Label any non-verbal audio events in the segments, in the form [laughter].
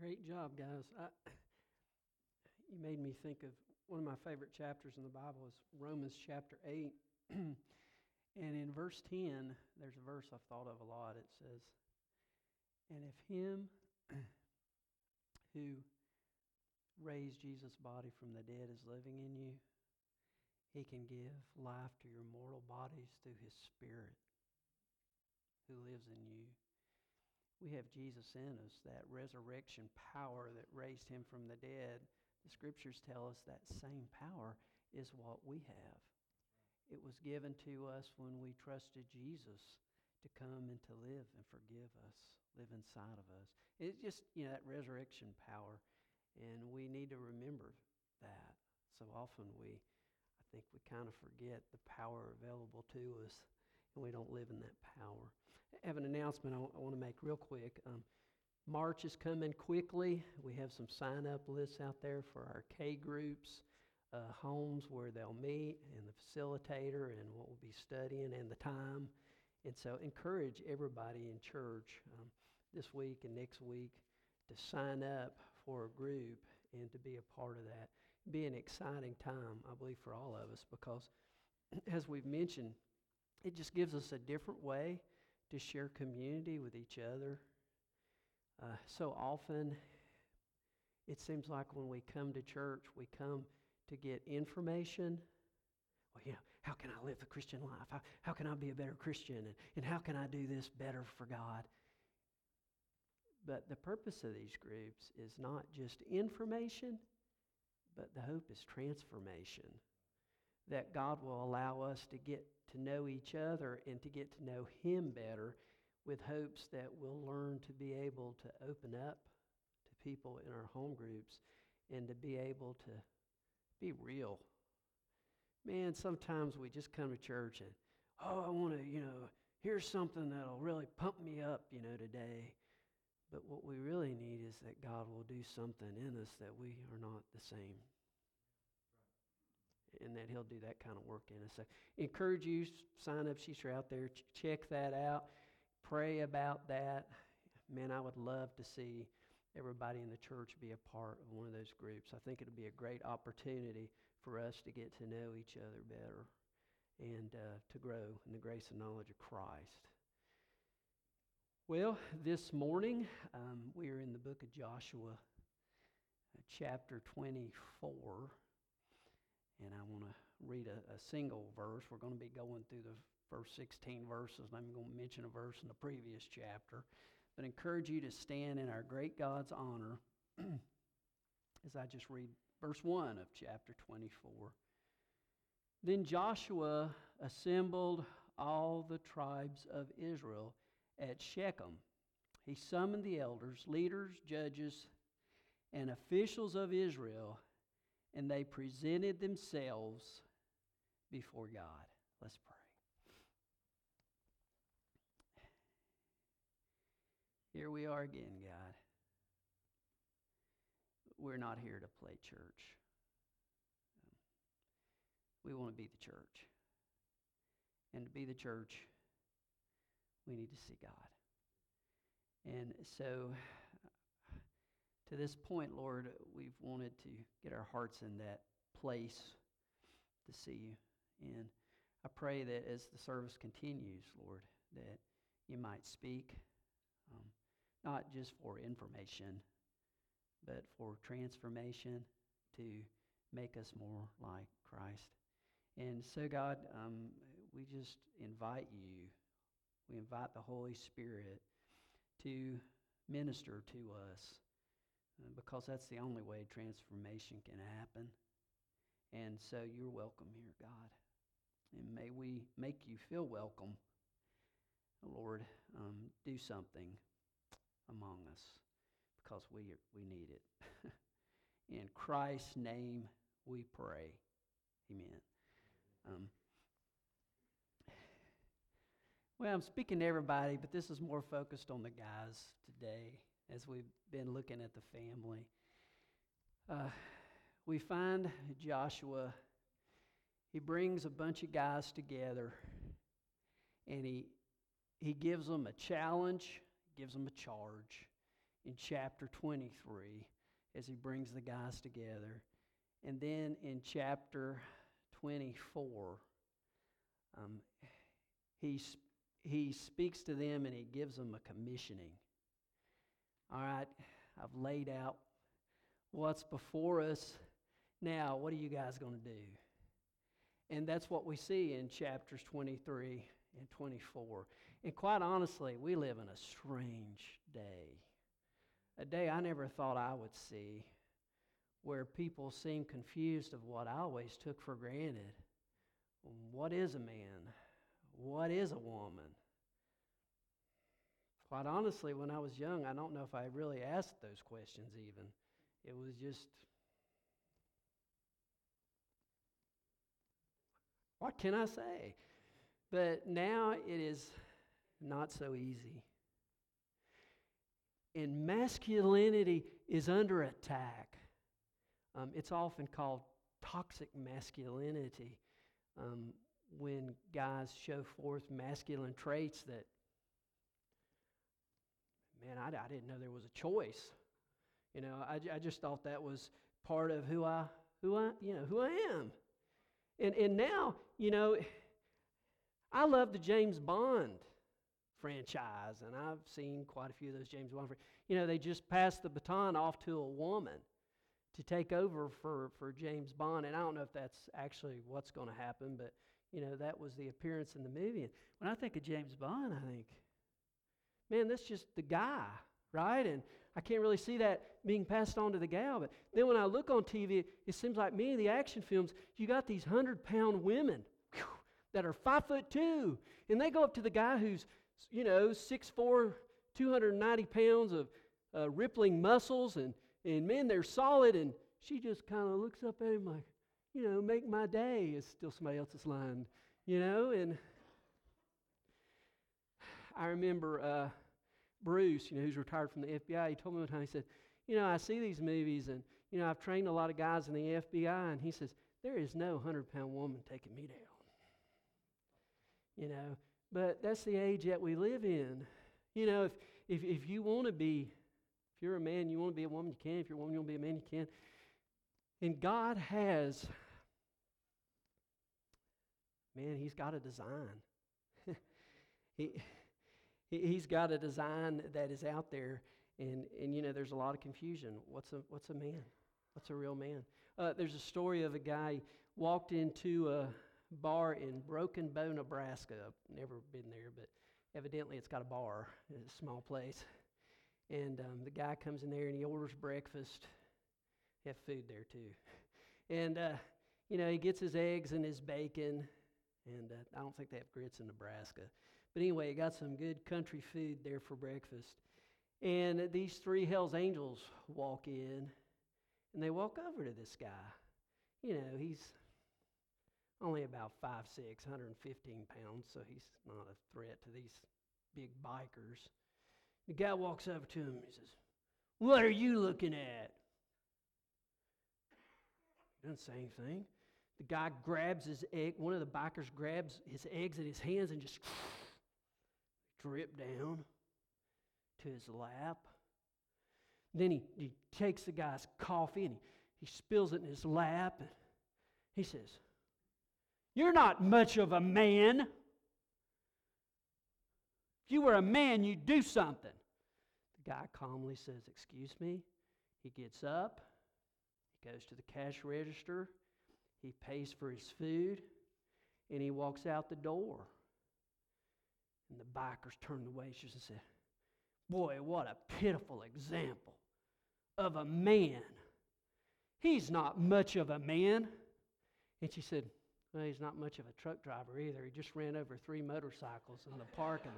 Great job, guys. I, [clears throat] you made me think of one of my favorite chapters in the Bible is Romans chapter 8. [clears throat] and in verse 10, there's a verse I've thought of a lot. It says, And if him [clears throat] who raised Jesus' body from the dead is living in you, he can give life to your mortal bodies through his Spirit who lives in you we have Jesus in us, that resurrection power that raised him from the dead. The scriptures tell us that same power is what we have. It was given to us when we trusted Jesus to come and to live and forgive us, live inside of us. It's just, you know, that resurrection power. And we need to remember that. So often we, I think we kind of forget the power available to us and we don't live in that power. Have an announcement I, w- I want to make real quick. Um, March is coming quickly. We have some sign up lists out there for our K groups, uh, homes where they'll meet, and the facilitator, and what we'll be studying, and the time. And so, encourage everybody in church um, this week and next week to sign up for a group and to be a part of that. Be an exciting time, I believe, for all of us because, [clears throat] as we've mentioned, it just gives us a different way to share community with each other. Uh, so often, it seems like when we come to church, we come to get information. Well, you know, how can I live the Christian life? How, how can I be a better Christian? And, and how can I do this better for God? But the purpose of these groups is not just information, but the hope is transformation. That God will allow us to get to know each other and to get to know Him better with hopes that we'll learn to be able to open up to people in our home groups and to be able to be real. Man, sometimes we just come to church and, oh, I want to, you know, here's something that'll really pump me up, you know, today. But what we really need is that God will do something in us that we are not the same and that he'll do that kind of work in us. So encourage you, sign up sheets are out there. Ch- check that out. Pray about that. Man, I would love to see everybody in the church be a part of one of those groups. I think it'll be a great opportunity for us to get to know each other better and uh, to grow in the grace and knowledge of Christ. Well, this morning um, we are in the book of Joshua, uh, chapter 24. And I want to read a, a, single verse. We're going to be going through the first 16 verses, I'm going to mention a verse in the previous chapter. But encourage you to stand in our great God's honor [clears throat] as I just read verse 1 of chapter 24. Then Joshua assembled all the tribes of Israel at Shechem. He summoned the elders, leaders, judges, and officials of Israel and they presented themselves before God. Let's pray. Here we are again, God. We're not here to play church. We want to be the church. And to be the church, we need to see God. And so to this point, Lord, we've wanted to get our hearts in that place to see you. And I pray that as the service continues, Lord, that you might speak, um, not just for information, but for transformation to make us more like Christ. And so, God, um, we just invite you, we invite the Holy Spirit to minister to us because that's the only way transformation can happen. And so you're welcome here, God. And may we make you feel welcome. Lord, um, do something among us because we, we need it. [laughs] In Christ's name we pray. Amen. Um, well, I'm speaking to everybody, but this is more focused on the guys today as we've been looking at the family. Uh, we find Joshua, he brings a bunch of guys together and he, he gives them a challenge, gives them a charge. in chapter 23 as he brings the guys together. And then in chapter 24, um, he, he speaks to them and he gives them a commissioning. All right, I've laid out what's before us. Now, what are you guys going to do? And that's what we see in chapters 23 and 24. And quite honestly, we live in a strange day. A day I never thought I would see where people seem confused of what I always took for granted. What is a man? What is a woman? Quite honestly, when I was young, I don't know if I really asked those questions even. It was just, what can I say? But now it is not so easy. And masculinity is under attack. Um, it's often called toxic masculinity um, when guys show forth masculine traits that, man, I, I didn't know there was a choice. You know, I, I just thought that was part of who I, who I, you know, who I am. And, and now, you know, I love the James Bond franchise, and I've seen quite a few of those James Bond. You know, they just passed the baton off to a woman to take over for, for James Bond, and I don't know if that's actually what's going to happen, but you know that was the appearance in the movie. And when I think of James Bond, I think, man, that's just the guy, right? And I can't really see that being passed on to the gal. But then when I look on TV, it seems like many of the action films, you got these hundred pound women whew, that are five foot two, and they go up to the guy who's you know, 6'4, 290 pounds of uh, rippling muscles, and, and man, they're solid. And she just kind of looks up at him like, you know, make my day is still somebody else's line, you know. And I remember uh, Bruce, you know, who's retired from the FBI, he told me one time, he said, you know, I see these movies, and, you know, I've trained a lot of guys in the FBI, and he says, there is no 100 pound woman taking me down. You know, but that's the age that we live in. You know, if, if, if you want to be, if you're a man, you want to be a woman, you can. If you're a woman, you want to be a man, you can. And God has, man, He's got a design. [laughs] he, he's got a design that is out there. And, and, you know, there's a lot of confusion. What's a, what's a man? What's a real man? Uh, there's a story of a guy walked into a, bar in Broken Bow, Nebraska. I've never been there, but evidently it's got a bar. It's a small place. And um, the guy comes in there and he orders breakfast. They have food there too. And, uh, you know, he gets his eggs and his bacon. And uh, I don't think they have grits in Nebraska. But anyway, he got some good country food there for breakfast. And these three Hells Angels walk in and they walk over to this guy. You know, he's only about five, six, 115 pounds, so he's not a threat to these big bikers. The guy walks over to him and he says, What are you looking at? He doesn't say anything. The guy grabs his egg, one of the bikers grabs his eggs in his hands and just drip down to his lap. Then he, he takes the guy's coffee and he, he spills it in his lap. And he says, you're not much of a man. If you were a man, you'd do something. The guy calmly says, Excuse me. He gets up, he goes to the cash register, he pays for his food, and he walks out the door. And the bikers turned waitress and said, Boy, what a pitiful example of a man. He's not much of a man. And she said, well, he's not much of a truck driver either. He just ran over three motorcycles in the parking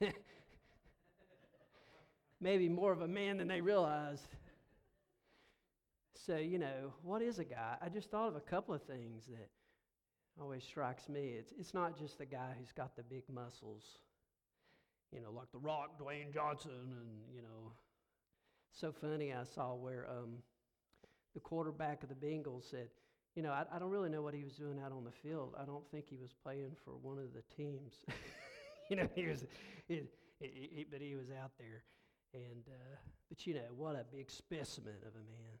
lot. [laughs] Maybe more of a man than they realized. So, you know, what is a guy? I just thought of a couple of things that always strikes me. It's, it's not just the guy who's got the big muscles, you know, like The Rock, Dwayne Johnson, and, you know. So funny, I saw where um, the quarterback of the Bengals said, you know, I, I, don't really know what he was doing out on the field. I don't think he was playing for one of the teams. [laughs] you know, he was, he, he, he, but he was out there. And, uh, but you know, what a big specimen of a man.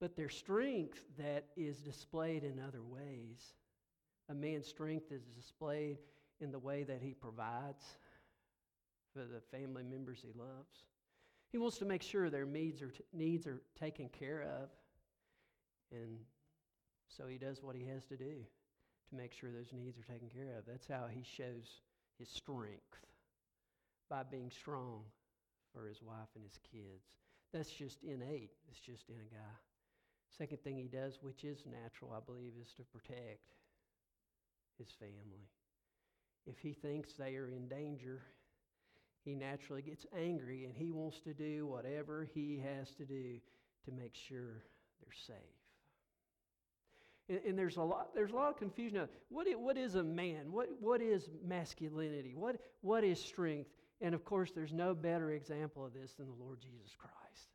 But their strength that is displayed in other ways. A man's strength is displayed in the way that he provides for the family members he loves. He wants to make sure their needs are, t- needs are taken care of. And so he does what he has to do to make sure those needs are taken care of. That's how he shows his strength by being strong for his wife and his kids. That's just innate, it's just in a guy. Second thing he does, which is natural, I believe, is to protect his family. If he thinks they are in danger, he naturally gets angry and he wants to do whatever he has to do to make sure they're safe. And, and there's a lot there's a lot of confusion. Now. What is, what is a man? What what is masculinity? What what is strength? And of course, there's no better example of this than the Lord Jesus Christ.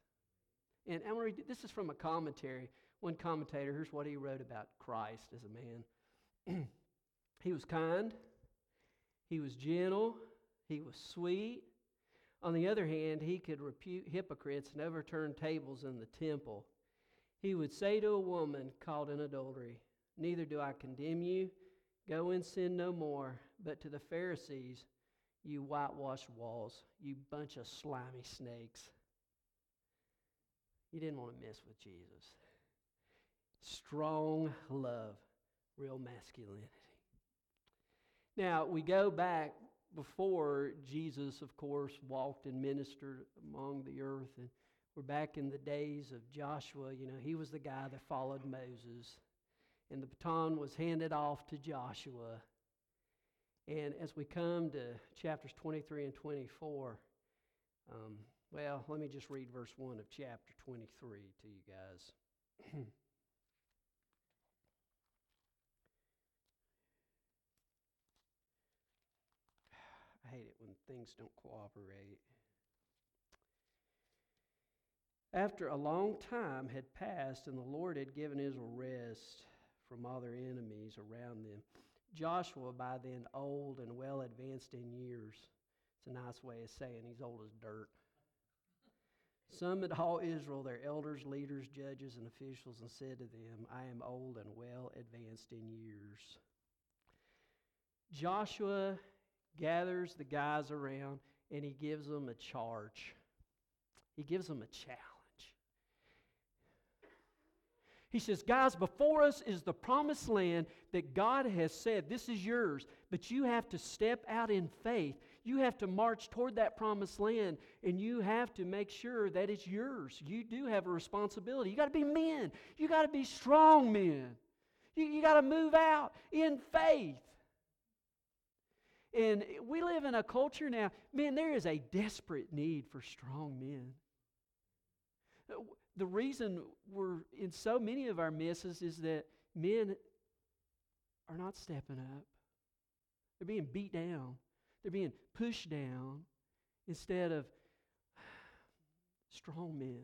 And I'm read, this is from a commentary. One commentator, here's what he wrote about Christ as a man. [clears throat] he was kind, he was gentle, he was sweet. On the other hand, he could repute hypocrites and overturn tables in the temple. He would say to a woman caught in adultery, Neither do I condemn you. Go and sin no more. But to the Pharisees, you whitewashed walls, you bunch of slimy snakes. You didn't want to mess with Jesus. Strong love, real masculinity. Now, we go back before Jesus, of course, walked and ministered among the earth. And we're back in the days of Joshua. You know, he was the guy that followed Moses. And the baton was handed off to Joshua. And as we come to chapters 23 and 24, um, well, let me just read verse 1 of chapter 23 to you guys. [clears throat] I hate it when things don't cooperate. After a long time had passed and the Lord had given Israel rest from all their enemies around them, Joshua, by then old and well advanced in years, it's a nice way of saying he's old as dirt, summoned all Israel, their elders, leaders, judges, and officials, and said to them, I am old and well advanced in years. Joshua gathers the guys around and he gives them a charge. He gives them a challenge. He says, Guys, before us is the promised land that God has said, This is yours. But you have to step out in faith. You have to march toward that promised land, and you have to make sure that it's yours. You do have a responsibility. You got to be men, you got to be strong men. You, you got to move out in faith. And we live in a culture now, man, there is a desperate need for strong men the reason we're in so many of our misses is that men are not stepping up. They're being beat down, they're being pushed down instead of [sighs] strong men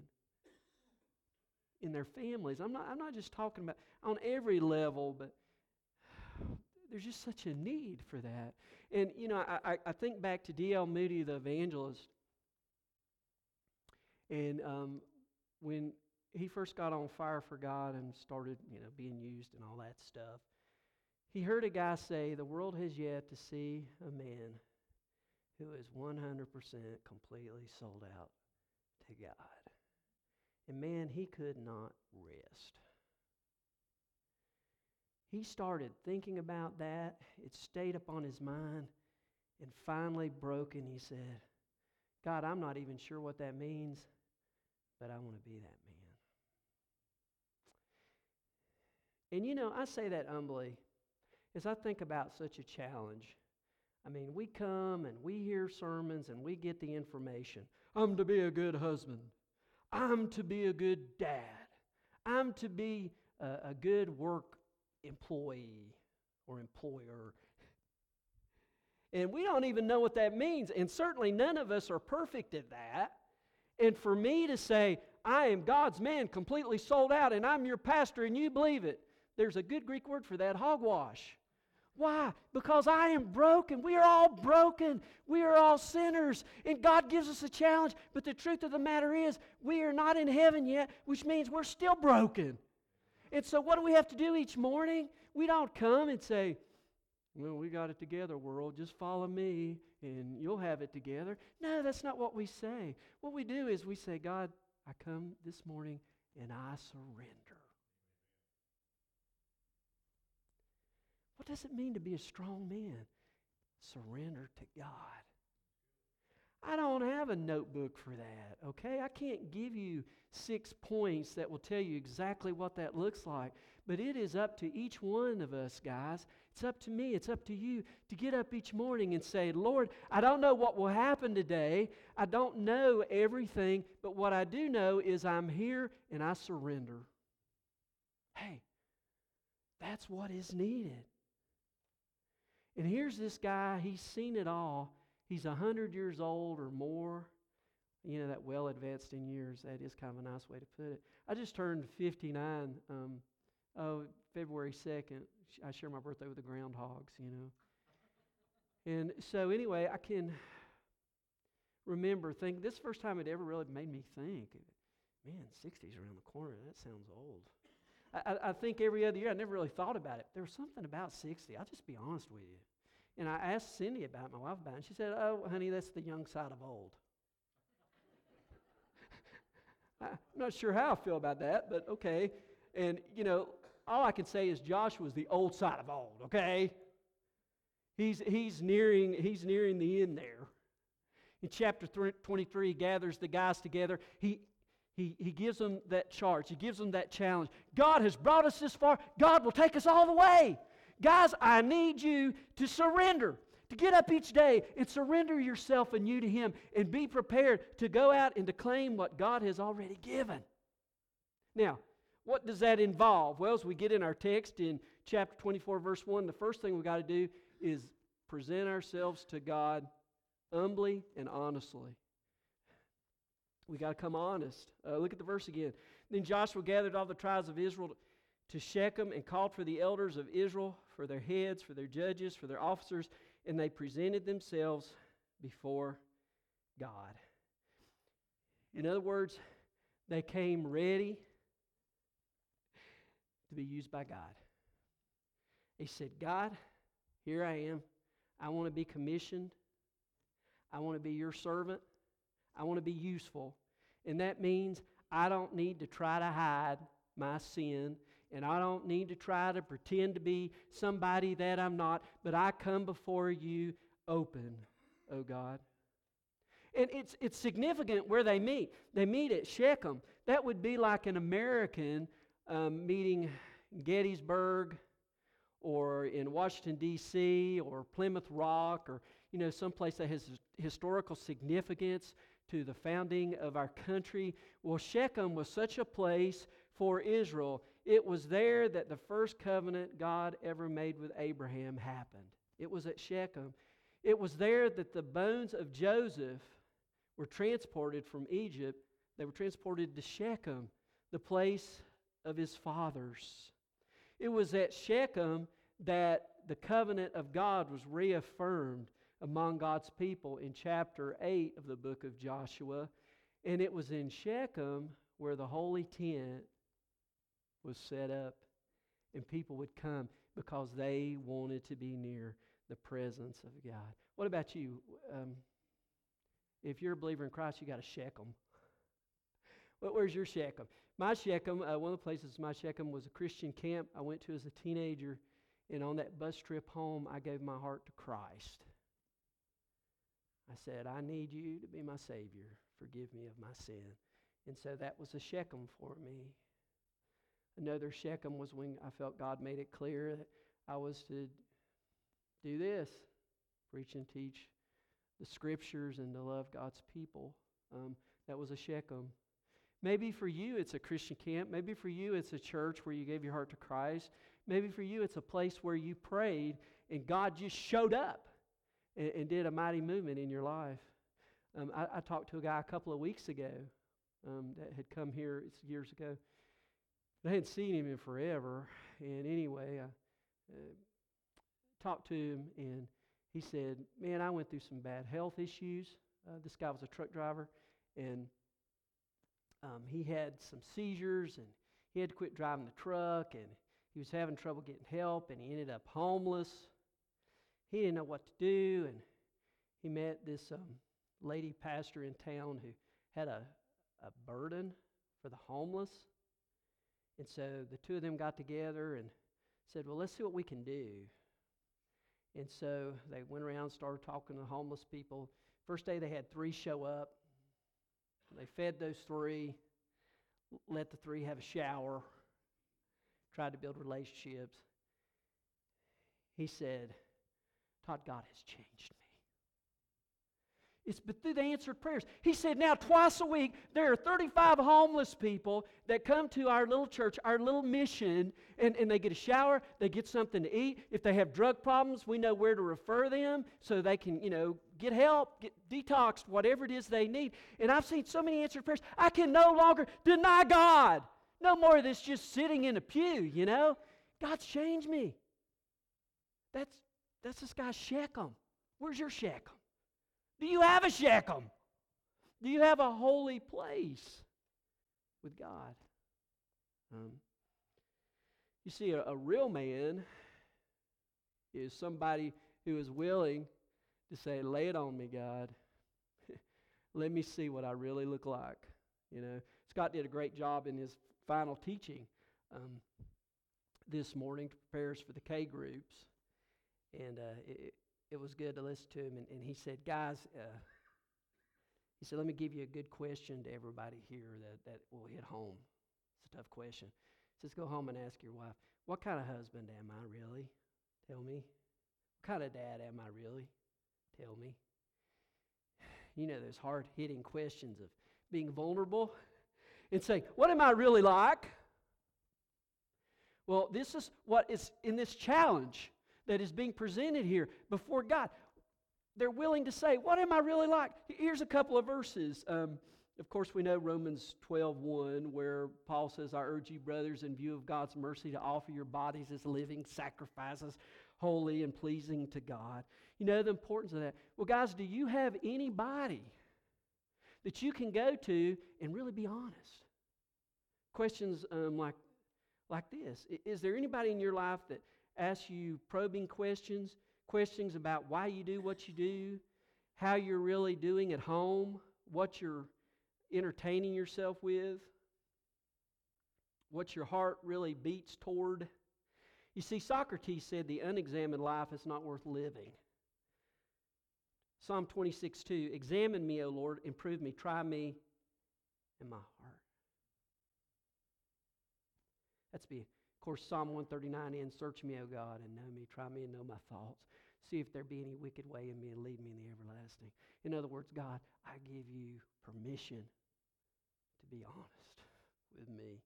in their families. I'm not, I'm not just talking about on every level, but [sighs] there's just such a need for that. And, you know, I, I think back to D.L. Moody, the evangelist. And um, when he first got on fire for God and started, you know, being used and all that stuff, he heard a guy say, The world has yet to see a man who is 100% completely sold out to God. And man, he could not rest. He started thinking about that. It stayed upon his mind. And finally, broken, he said, God, I'm not even sure what that means but I want to be that man. And you know, I say that humbly as I think about such a challenge. I mean, we come and we hear sermons and we get the information. I'm to be a good husband. I'm to be a good dad. I'm to be a, a good work employee or employer. And we don't even know what that means. And certainly none of us are perfect at that. And for me to say, I am God's man, completely sold out, and I'm your pastor, and you believe it, there's a good Greek word for that hogwash. Why? Because I am broken. We are all broken. We are all sinners. And God gives us a challenge. But the truth of the matter is, we are not in heaven yet, which means we're still broken. And so, what do we have to do each morning? We don't come and say, Well, we got it together, world. Just follow me and you'll have it together. No, that's not what we say. What we do is we say, God, I come this morning and I surrender. What does it mean to be a strong man? Surrender to God. I don't have a notebook for that, okay? I can't give you six points that will tell you exactly what that looks like. But it is up to each one of us, guys. It's up to me, it's up to you to get up each morning and say, Lord, I don't know what will happen today. I don't know everything, but what I do know is I'm here and I surrender. Hey, that's what is needed. And here's this guy, he's seen it all. He's 100 years old or more. You know, that well advanced in years, that is kind of a nice way to put it. I just turned 59, um, oh, February 2nd. I share my birthday with the groundhogs, you know. And so, anyway, I can remember think this first time it ever really made me think, man, 60's around the corner. That sounds old. I, I, think every other year I never really thought about it. There was something about 60. I'll just be honest with you. And I asked Cindy about it, my wife about it, and she said, Oh, honey, that's the young side of old. [laughs] I'm not sure how I feel about that, but okay. And, you know, all I can say is Joshua was the old side of old, okay? He's, he's, nearing, he's nearing the end there. In chapter 23, he gathers the guys together. He, he, he gives them that charge, he gives them that challenge. God has brought us this far, God will take us all the way. Guys, I need you to surrender, to get up each day and surrender yourself and you to Him and be prepared to go out and to claim what God has already given. Now, what does that involve? Well, as we get in our text in chapter 24, verse 1, the first thing we've got to do is present ourselves to God humbly and honestly. We got to come honest. Uh, look at the verse again. Then Joshua gathered all the tribes of Israel to Shechem and called for the elders of Israel, for their heads, for their judges, for their officers, and they presented themselves before God. In other words, they came ready to be used by God. He said, God, here I am. I want to be commissioned. I want to be your servant. I want to be useful. And that means I don't need to try to hide my sin and I don't need to try to pretend to be somebody that I'm not, but I come before you open, oh God. And it's, it's significant where they meet. They meet at Shechem. That would be like an American um, meeting Gettysburg or in Washington, D.C., or Plymouth Rock, or, you know, someplace that has historical significance to the founding of our country. Well, Shechem was such a place for Israel. It was there that the first covenant God ever made with Abraham happened. It was at Shechem. It was there that the bones of Joseph were transported from Egypt. They were transported to Shechem, the place of his fathers. It was at Shechem that the covenant of God was reaffirmed among God's people in chapter 8 of the book of Joshua. And it was in Shechem where the holy tent was set up and people would come because they wanted to be near the presence of God. What about you? Um, if you're a believer in Christ, you got to. Well, where's your Shechem? My Shechem, uh, one of the places my Shechem was a Christian camp I went to as a teenager. And on that bus trip home, I gave my heart to Christ. I said, I need you to be my Savior. Forgive me of my sin. And so that was a Shechem for me. Another Shechem was when I felt God made it clear that I was to do this preach and teach the scriptures and to love God's people. Um, that was a Shechem. Maybe for you it's a Christian camp. Maybe for you it's a church where you gave your heart to Christ. Maybe for you it's a place where you prayed and God just showed up and, and did a mighty movement in your life. Um, I, I, talked to a guy a couple of weeks ago um, that had come here it's years ago. I hadn't seen him in forever. And anyway, I uh, talked to him, and he said, Man, I went through some bad health issues. Uh, this guy was a truck driver, and um, he had some seizures, and he had to quit driving the truck, and he was having trouble getting help, and he ended up homeless. He didn't know what to do, and he met this um, lady pastor in town who had a, a burden for the homeless. And so the two of them got together and said, Well, let's see what we can do. And so they went around, started talking to homeless people. First day they had three show up. They fed those three, let the three have a shower, tried to build relationships. He said, Todd, God has changed. It's through the answered prayers. He said, now twice a week, there are 35 homeless people that come to our little church, our little mission, and, and they get a shower, they get something to eat. If they have drug problems, we know where to refer them so they can, you know, get help, get detoxed, whatever it is they need. And I've seen so many answered prayers. I can no longer deny God. No more of this just sitting in a pew, you know. God's changed me. That's that's this guy's Shechem. Where's your Shechem? Do you have a Shechem? Do you have a holy place with God? Um, you see, a, a real man is somebody who is willing to say, Lay it on me, God. [laughs] Let me see what I really look like. You know, Scott did a great job in his final teaching um, this morning to prepare us for the K groups. And uh, it, it was good to listen to him. And, and he said, Guys, uh, he said, Let me give you a good question to everybody here that, that will hit home. It's a tough question. He says, Go home and ask your wife, What kind of husband am I really? Tell me. What kind of dad am I really? Tell me. You know, those hard hitting questions of being vulnerable [laughs] and saying, What am I really like? Well, this is what is in this challenge that is being presented here before God. They're willing to say, What am I really like? Here's a couple of verses. Um, of course, we know Romans 12 1, where Paul says, I urge you, brothers, in view of God's mercy, to offer your bodies as living sacrifices, holy and pleasing to God. You know the importance of that. Well, guys, do you have anybody that you can go to and really be honest? Questions um, like, like this Is there anybody in your life that ask you probing questions, questions about why you do what you do, how you're really doing at home, what you're entertaining yourself with, what your heart really beats toward. You see, Socrates said the unexamined life is not worth living. Psalm 26, 2 Examine me, O Lord, and prove me, try me in my heart. That's be of course, Psalm 139 in Search me, O God, and know me. Try me and know my thoughts. See if there be any wicked way in me and lead me in the everlasting. In other words, God, I give you permission to be honest with me.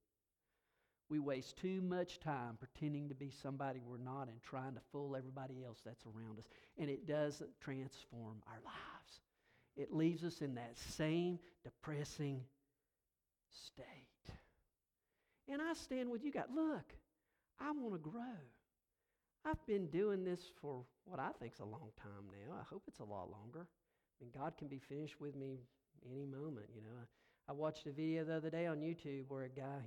We waste too much time pretending to be somebody we're not and trying to fool everybody else that's around us. And it doesn't transform our lives, it leaves us in that same depressing state. And I stand with you God. Look, I want to grow. I've been doing this for what I think is a long time now. I hope it's a lot longer. I mean, God can be finished with me any moment, you know. I, I watched a video the other day on YouTube where a guy,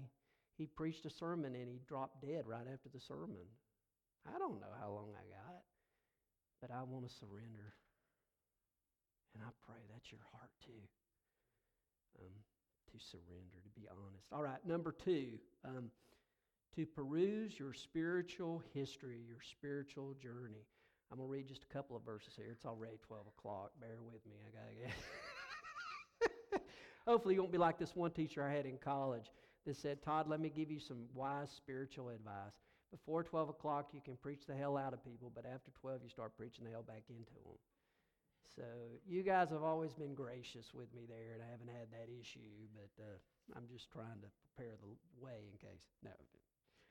he preached a sermon and he dropped dead right after the sermon. I don't know how long I got, but I want to surrender. And I pray that's your heart too. Um, to surrender, to be honest. All right, number two. Um, to peruse your spiritual history, your spiritual journey. I'm going to read just a couple of verses here. It's already 12 o'clock. Bear with me. I got to get. [laughs] Hopefully, you won't be like this one teacher I had in college that said, Todd, let me give you some wise spiritual advice. Before 12 o'clock, you can preach the hell out of people, but after 12, you start preaching the hell back into them. So, you guys have always been gracious with me there, and I haven't had that issue, but uh, I'm just trying to prepare the way in case. No,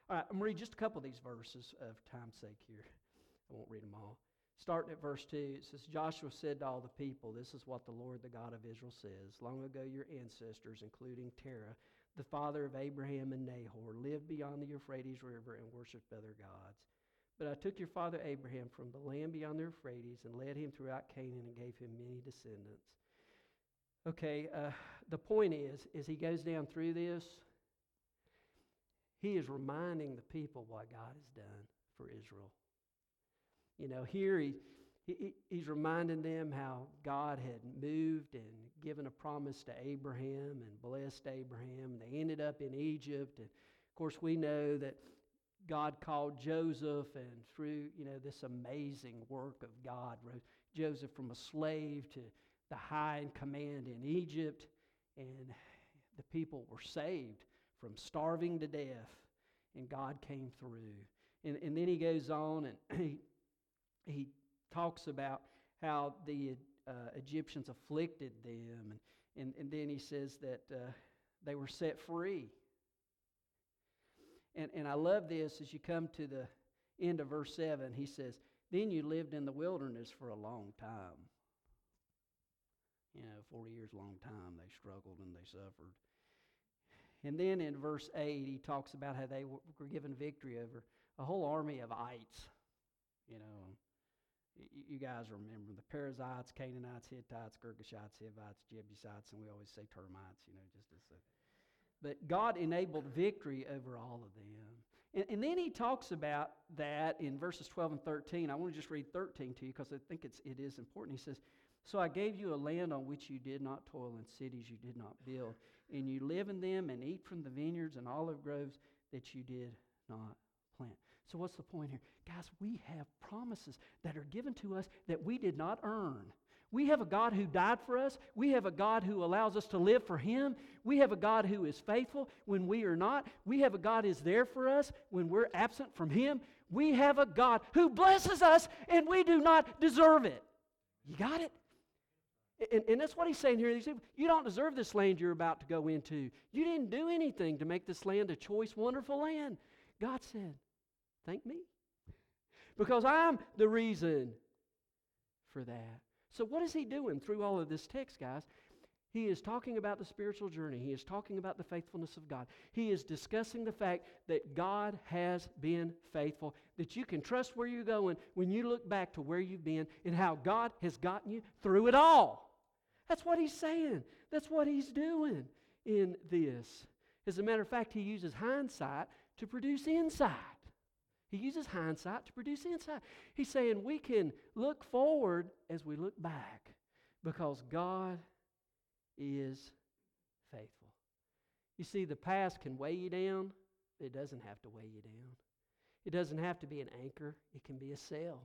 all right, I'm going to read just a couple of these verses of time's sake here. I won't read them all. Starting at verse 2, it says, Joshua said to all the people, This is what the Lord, the God of Israel, says. Long ago, your ancestors, including Terah, the father of Abraham and Nahor, lived beyond the Euphrates River and worshiped other gods. But I took your father Abraham from the land beyond the Euphrates and led him throughout Canaan and gave him many descendants. Okay, uh, the point is, as he goes down through this, he is reminding the people what God has done for Israel. You know, here he, he, he's reminding them how God had moved and given a promise to Abraham and blessed Abraham. They ended up in Egypt. And of course, we know that God called Joseph, and through you know this amazing work of God, Joseph from a slave to the high in command in Egypt, and the people were saved from starving to death, and God came through. And, and then he goes on and [clears throat] he, he talks about how the uh, Egyptians afflicted them, and, and, and then he says that uh, they were set free. And, and I love this as you come to the end of verse 7. He says, Then you lived in the wilderness for a long time. You know, 40 years, long time. They struggled and they suffered. And then in verse 8, he talks about how they were given victory over a whole army of ites. You know, you guys remember the Perizzites, Canaanites, Hittites, Girgashites, Hivites, Jebusites, and we always say termites, you know, just as a but God enabled victory over all of them. And, and, then he talks about that in verses 12 and 13. I want to just read 13 to you because I think it's, it is important. He says, So I gave you a land on which you did not toil, and cities you did not build. And you live in them and eat from the vineyards and olive groves that you did not plant. So, what's the point here? Guys, we have promises that are given to us that we did not earn. We have a God who died for us. We have a God who allows us to live for Him. We have a God who is faithful when we are not. We have a God who is there for us when we're absent from Him. We have a God who blesses us and we do not deserve it. You got it? And, and that's what he's saying here. He said, You don't deserve this land you're about to go into. You didn't do anything to make this land a choice, wonderful land. God said, Thank me. Because I'm the reason for that. So, what is he doing through all of this text, guys? He is talking about the spiritual journey. He is talking about the faithfulness of God. He is discussing the fact that God has been faithful, that you can trust where you're going when you look back to where you've been and how God has gotten you through it all. That's what he's saying. That's what he's doing in this. As a matter of fact, he uses hindsight to produce insight. He uses hindsight to produce insight. He's saying we can look forward as we look back because God is faithful. You see, the past can weigh you down, it doesn't have to weigh you down. It doesn't have to be an anchor, it can be a sail.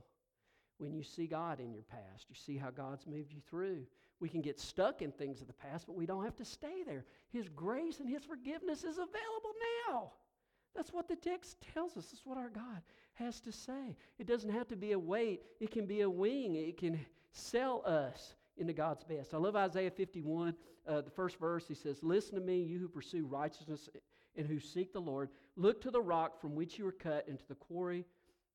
When you see God in your past, you see how God's moved you through. We can get stuck in things of the past, but we don't have to stay there. His grace and His forgiveness is available now. That's what the text tells us. That's what our God has to say. It doesn't have to be a weight, it can be a wing. It can sell us into God's best. I love Isaiah 51, uh, the first verse. He says, Listen to me, you who pursue righteousness and who seek the Lord. Look to the rock from which you were cut and to the quarry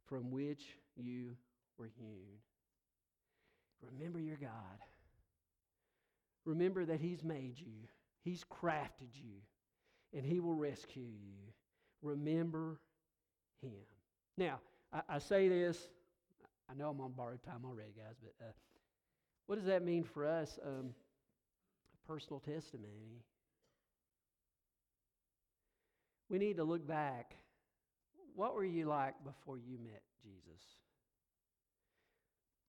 from which you were hewn. Remember your God. Remember that He's made you, He's crafted you, and He will rescue you. Remember Him. Now, I, I say this, I know I'm on borrowed time already, guys, but uh, what does that mean for us? Um, personal testimony. We need to look back. What were you like before you met Jesus?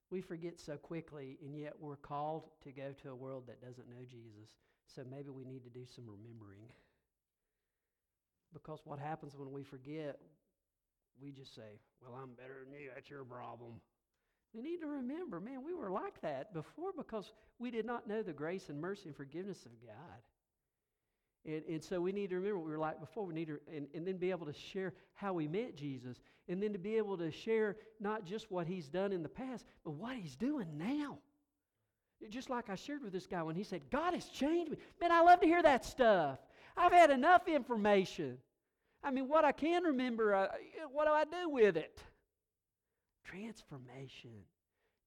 We forget so quickly, and yet we're called to go to a world that doesn't know Jesus. So maybe we need to do some remembering. Because what happens when we forget, we just say, Well, I'm better than you. That's your problem. We need to remember, man, we were like that before because we did not know the grace and mercy and forgiveness of God. And, and so we need to remember what we were like before. We need to, and, and then be able to share how we met Jesus. And then to be able to share not just what he's done in the past, but what he's doing now. Just like I shared with this guy when he said, God has changed me. Man, I love to hear that stuff. I've had enough information. I mean, what I can remember, uh, what do I do with it? Transformation,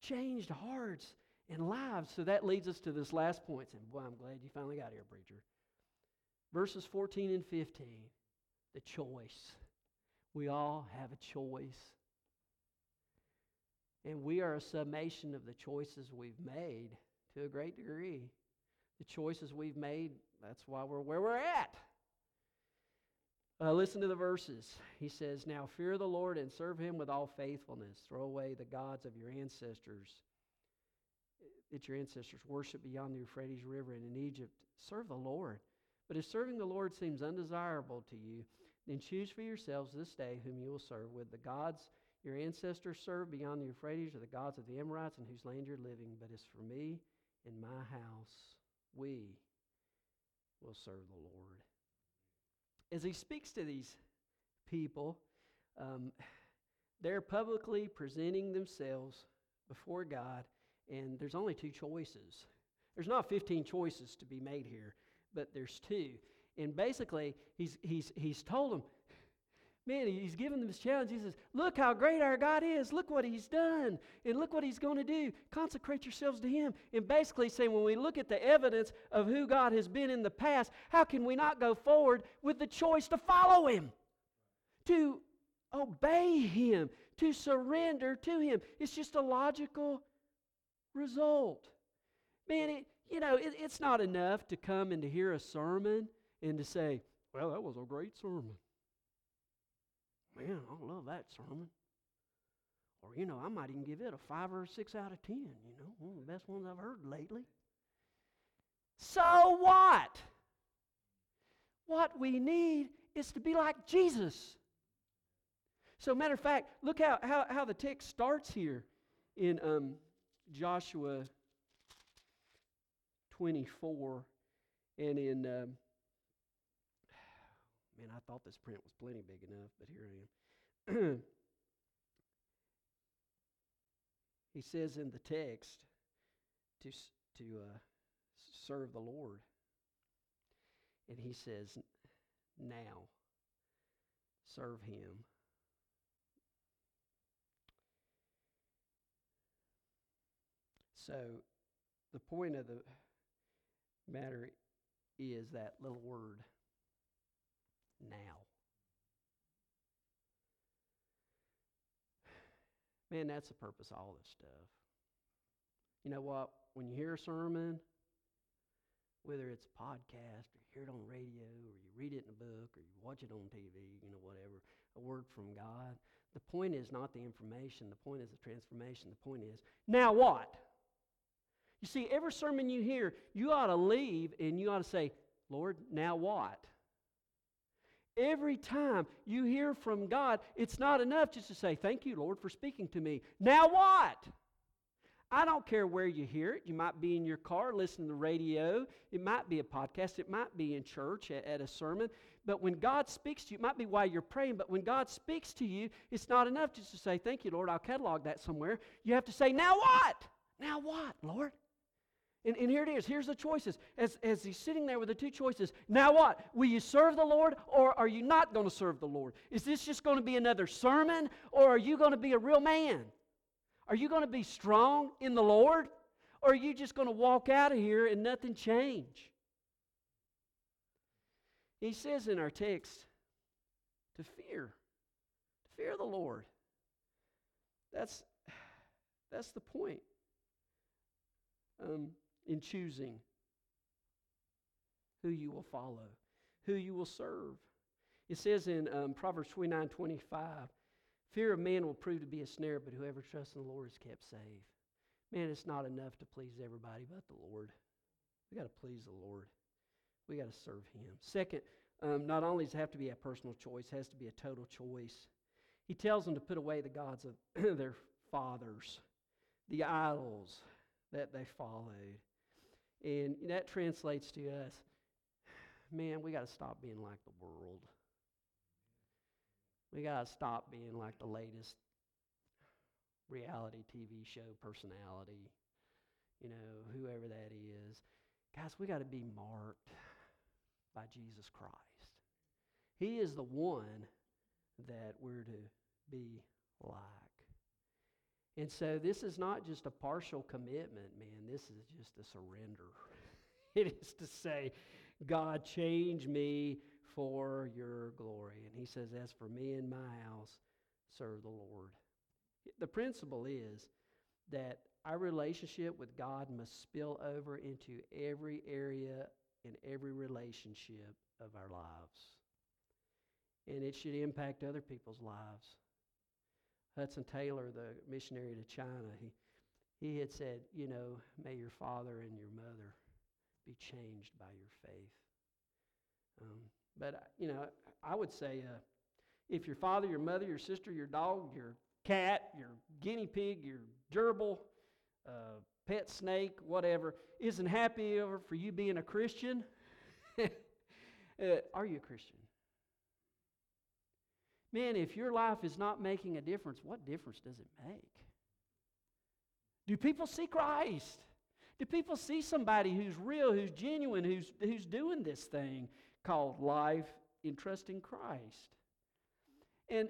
changed hearts and lives. So that leads us to this last point. And boy, I'm glad you finally got here, preacher. Verses 14 and 15, the choice. We all have a choice. And we are a summation of the choices we've made to a great degree. The choices we've made, that's why we're where we're at. Uh, listen to the verses. He says, Now fear the Lord and serve him with all faithfulness. Throw away the gods of your ancestors that your ancestors worshiped beyond the Euphrates River and in Egypt. Serve the Lord. But if serving the Lord seems undesirable to you, then choose for yourselves this day whom you will serve with the gods your ancestors served beyond the Euphrates, or the gods of the Amorites in whose land you're living. But as for me and my house, we will serve the Lord. As he speaks to these people, um, they're publicly presenting themselves before God, and there's only two choices. There's not 15 choices to be made here, but there's two. And basically, he's, he's, he's told them, man, he's given them this challenge. He says, Look how great our God is. Look what he's done. And look what he's going to do. Consecrate yourselves to him. And basically saying, when we look at the evidence of who God has been in the past, how can we not go forward with the choice to follow him? To obey him, to surrender to him. It's just a logical result. Man, it, you know, it, it's not enough to come and to hear a sermon and to say, well, that was a great sermon. Man, I love that sermon. Or, you know, I might even give it a five or a six out of ten, you know, one of the best ones I've heard lately. So what? What we need is to be like Jesus. So, matter of fact, look how, how, how the text starts here in um, Joshua 24 and in um, [sighs] Man, I thought this print was plenty big enough, but here I am. [clears throat] he says in the text to, to uh, serve the Lord. And he says, now, serve him. So, the point of the matter is that little word now. Man, that's the purpose of all this stuff. You know what? When you hear a sermon, whether it's a podcast or you hear it on radio or you read it in a book or you watch it on TV, you know, whatever, a word from God, the point is not the information. The point is the transformation. The point is, now what? You see, every sermon you hear, you ought to leave and you ought to say, Lord, now what? Every time you hear from God, it's not enough just to say, Thank you, Lord, for speaking to me. Now what? I don't care where you hear it. You might be in your car listening to the radio. It might be a podcast. It might be in church at, at, a sermon. But when God speaks to you, it might be while you're praying, but when God speaks to you, it's not enough just to say, Thank you, Lord. I'll catalog that somewhere. You have to say, Now what? Now what, Lord? And, and here it is. Here's the choices. As, as he's sitting there with the two choices, now what? Will you serve the Lord or are you not going to serve the Lord? Is this just going to be another sermon or are you going to be a real man? Are you going to be strong in the Lord or are you just going to walk out of here and nothing change? He says in our text to fear, to fear the Lord. That's, [sighs] that's the point. Um, in choosing who you will follow, who you will serve. It says in um, Proverbs 29 25, fear of man will prove to be a snare, but whoever trusts in the Lord is kept safe. Man, it's not enough to please everybody but the Lord. We got to please the Lord. We got to serve Him. Second, um, not only does it have to be a personal choice, it has to be a total choice. He tells them to put away the gods of [clears throat] their fathers, the idols that they followed. And that translates to us man, we got to stop being like the world. We got to stop being like the latest reality TV show personality, you know, whoever that is. Guys, we got to be marked by Jesus Christ. He is the one that we're to be like. And so this is not just a partial commitment, man. This is just a surrender. [laughs] it is to say, God, change me for your glory. And he says, As for me and my house, serve the Lord. The principle is that our relationship with God must spill over into every area and every relationship of our lives. And it should impact other people's lives. Hudson Taylor, the missionary to China, he, he had said, You know, may your father and your mother be changed by your faith. Um, but, you know, I would say uh, if your father, your mother, your sister, your dog, your cat, your guinea pig, your gerbil, uh, pet snake, whatever, isn't happy over for you being a Christian, [laughs] uh, are you a Christian? Man, if your life is not making a difference, what difference does it make? Do people see Christ? Do people see somebody who's real, who's genuine, who's, who's doing this thing called life in trusting Christ? And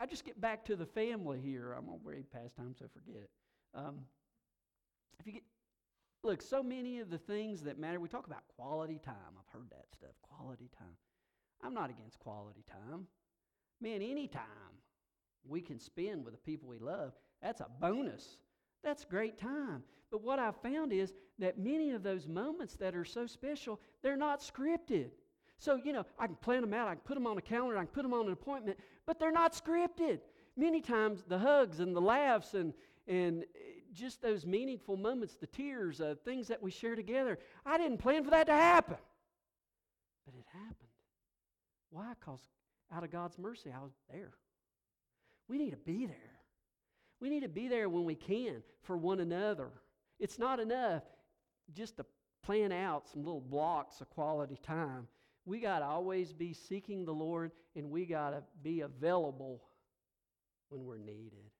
I just get back to the family here. I'm already past time, so forget it. Um, if you get look, so many of the things that matter, we talk about quality time. I've heard that stuff, quality time. I'm not against quality time. Man, any time we can spend with the people we love, that's a bonus. That's great time. But what I've found is that many of those moments that are so special, they're not scripted. So, you know, I can plan them out, I can put them on a calendar, I can put them on an appointment, but they're not scripted. Many times the hugs and the laughs and, and eh, just those meaningful moments, the tears, uh, things that we share together, I didn't plan for that to happen. But it happened. Why? Because out of God's mercy, I was there. We need to be there. We need to be there when we can for one another. It's not enough just to plan out some little blocks of quality time. We got to always be seeking the Lord and we got to be available when we're needed.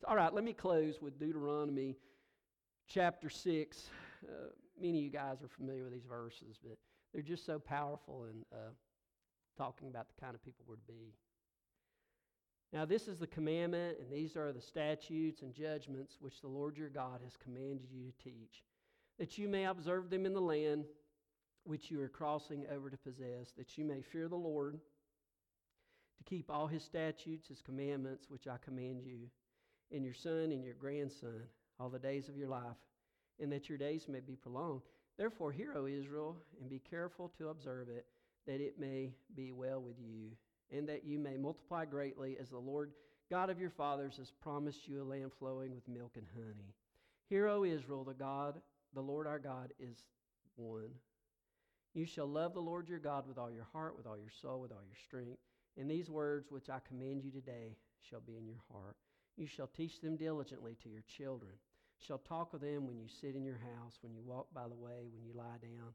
So, all right, let me close with Deuteronomy chapter 6. Uh, many of you guys are familiar with these verses, but they're just so powerful and. uh, talking about the kind of people we're to be. Now, this is the commandment, and these are the statutes and judgments which the Lord your God has commanded you to teach, that you may observe them in the land which you are crossing over to possess, that you may fear the Lord, to keep all his statutes, his commandments, which I command you, and your son and your grandson, all the days of your life, and that your days may be prolonged. Therefore, hear, O Israel, and be careful to observe it, that it may be well with you, and that you may multiply greatly, as the Lord God of your fathers has promised you a land flowing with milk and honey. Hear, O Israel, the God, the Lord our God is one. You shall love the Lord your God with all your heart, with all your soul, with all your strength. And these words which I command you today shall be in your heart. You shall teach them diligently to your children. Shall talk of them when you sit in your house, when you walk by the way, when you lie down,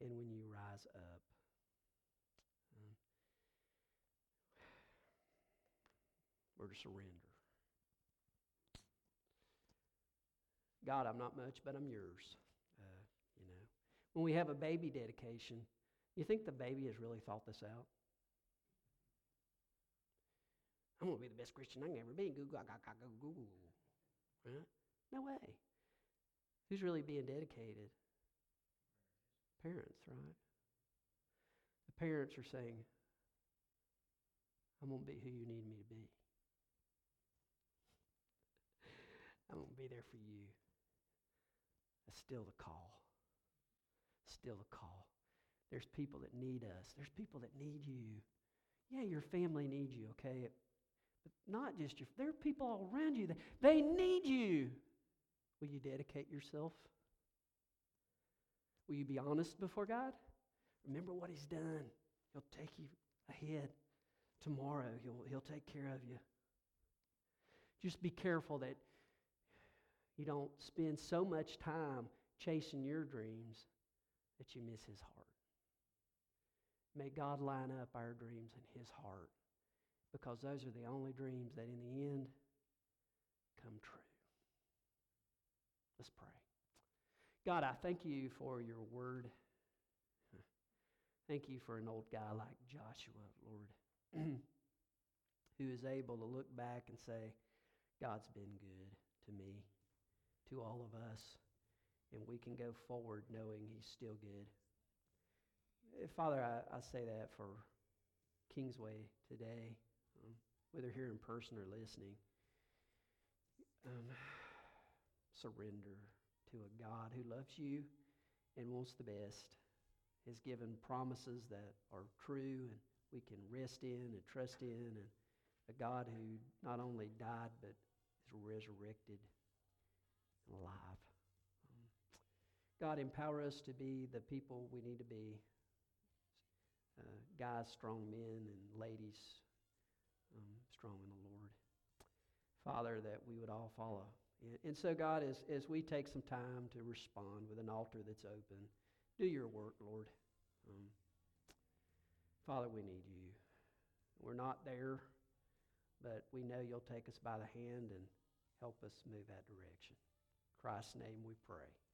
and when you rise up. We're to surrender. God, I'm not much, but I'm yours uh, You know, when we have a baby dedication, you think the baby has really thought this out? I'm going to be the best Christian I can ever be. Right? No way. Who's really being dedicated? Parents, right? The parents are saying, I'm going to be who you need me to be. I'm going to be there for you. That's still the call still the call. There's people that need us. There's people that need you. Yeah, your family needs you, okay? But not just your, there are people all around you that they need you. Will you dedicate yourself? Will you be honest before God? Remember what He's done. He'll take you ahead. Tomorrow, He'll, he'll take care of you. Just be careful that you don't spend so much time chasing your dreams that you miss his heart. May God line up our dreams in his heart because those are the only dreams that in the end come true. Let's pray. God, I thank you for your word. Thank you for an old guy like Joshua, Lord, [clears throat] who is able to look back and say, God's been good to me, to all of us and we can go forward knowing He's still good. Eh, Father, I, I say that for Kingsway today, um, whether here in person or listening. um, surrender to a God who loves you and wants the best, has given promises that are true and we can rest in and trust in, and a God who not only died but is resurrected and alive. God, empower us to be the people we need to be uh, guys, strong men, and ladies, um, strong in the Lord. Father, that we would all follow. And, and so, God, as, as we take some time to respond with an altar that's open, do your work, Lord. Um, Father, we need you. We're not there, but we know you'll take us by the hand and help us move that direction. Christ's name we pray.